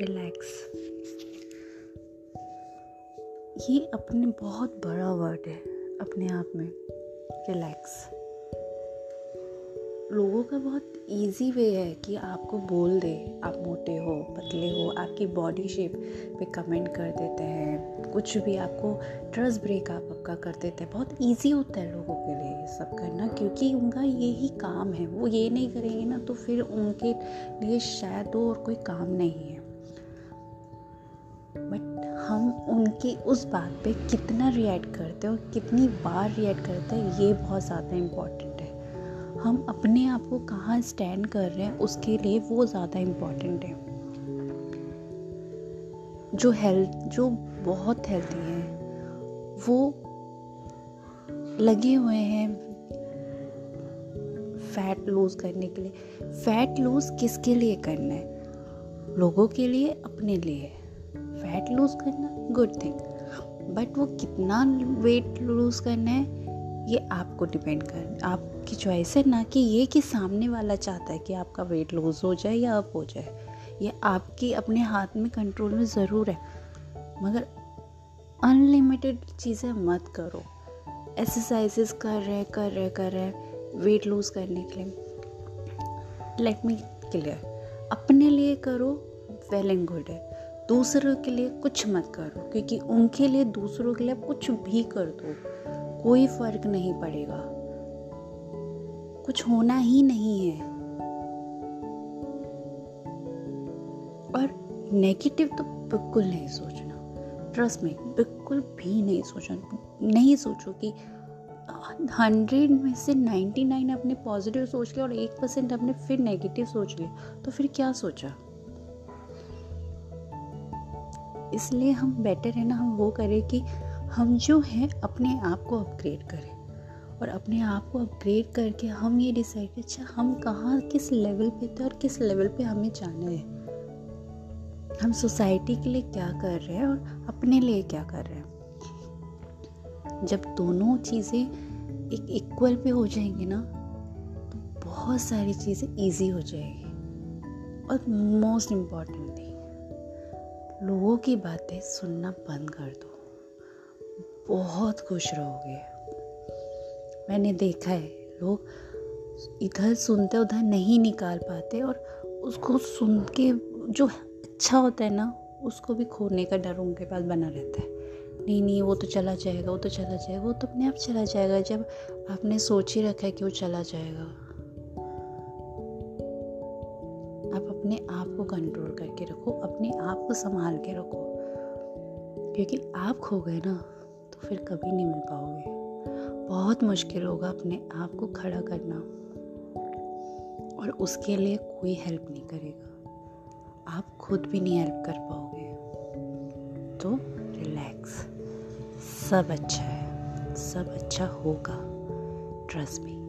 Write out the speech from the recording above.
Relax ये अपने बहुत बड़ा वर्ड है, अपने आप में रिलैक्स लोगों का बहुत इजी वे है कि आपको बोल दे, आप मोटे हो, पतले हो, आपकी बॉडी शेप पे कमेंट कर देते हैं, कुछ भी आपको ट्रस्ट ब्रेक आप आपका कर देते हैं. बहुत इजी होता है लोगों के लिए ये सब करना, क्योंकि उनका यही काम है. वो ये नहीं करेंगे ना तो फिर उनके लिए शायद और कोई काम नहीं है. उनकी उस बात पे कितना रिएक्ट करते हैं कितनी बार रिएक्ट करते हैं, ये बहुत ज़्यादा इम्पोर्टेंट है। हम अपने आप को कहाँ स्टैंड कर रहे हैं, उसके लिए वो ज़्यादा इंपॉर्टेंट है। जो हेल्थ जो बहुत हेल्थी है, वो लगे हुए हैं फैट लूज करने के लिए। फैट लूज किसके लिए करना है? लोगों के लिए, अपने लिए। फैट लूज करना गुड थिंग बट वो कितना वेट लूज करना है, ये आपको डिपेंड कर, आपकी चॉइस है ना कि ये कि सामने वाला चाहता है कि आपका वेट लूज़ हो जाए या अप हो जाए। ये आपकी अपने हाथ में कंट्रोल में ज़रूर है। मगर अनलिमिटेड चीज़ें मत करो। एक्सरसाइजेस कर रहे कर रहे कर रहे वेट लूज़ करने के लिए। लेट मी क्लियर अपने लिए करो वेल एंड गुड है। दूसरों के लिए कुछ मत करो, क्योंकि उनके लिए दूसरों के लिए कुछ भी कर दो, कोई फ़र्क नहीं पड़ेगा। कुछ होना ही नहीं है। और नेगेटिव तो बिल्कुल नहीं सोचना। ट्रस्ट में बिल्कुल भी नहीं सोचना। नहीं सोचो कि हंड्रेड में से नाइन्टी नाइन अपने पॉजिटिव सोच लिया और एक परसेंट अपने फिर नेगेटिव सोच लिया तो फिर क्या सोचा? इसलिए हम बेटर है ना, हम वो करें कि हम जो हैं, अपने आप को अपग्रेड करें। और अपने आप को अपग्रेड करके हम ये डिसाइड करें अच्छा हम कहाँ, किस लेवल पे थे और किस लेवल पे हमें जाना है? हम सोसाइटी के लिए क्या कर रहे हैं और अपने लिए क्या कर रहे हैं? जब दोनों चीज़ें एक इक्वल पे हो जाएँगी ना तो बहुत सारी चीज़ें इजी हो जाएगी। और मोस्ट इंपॉर्टेंट थी लोगों की बातें सुनना बंद कर दो। बहुत खुश रहोगे। मैंने देखा है, लोग इधर सुनते उधर नहीं निकाल पाते और उसको सुन के जो अच्छा होता है ना, उसको भी खोने का डर उनके पास बना रहता है। नहीं नहीं, वो तो चला जाएगा, वो तो चला जाएगा, वो तो अपने आप चला जाएगा। जब आपने सोच ही रखा है कि वो चला जाएगा। आप अपने आप को कंट्रोल करके रखो, अपने आप को संभाल के रखो। क्योंकि आप खो गए ना तो फिर कभी नहीं मिल पाओगे। बहुत मुश्किल होगा अपने आप को खड़ा करना। और उसके लिए कोई हेल्प नहीं करेगा। आप खुद भी नहीं हेल्प कर पाओगे। तो रिलैक्स सब अच्छा है। सब अच्छा होगा। Trust me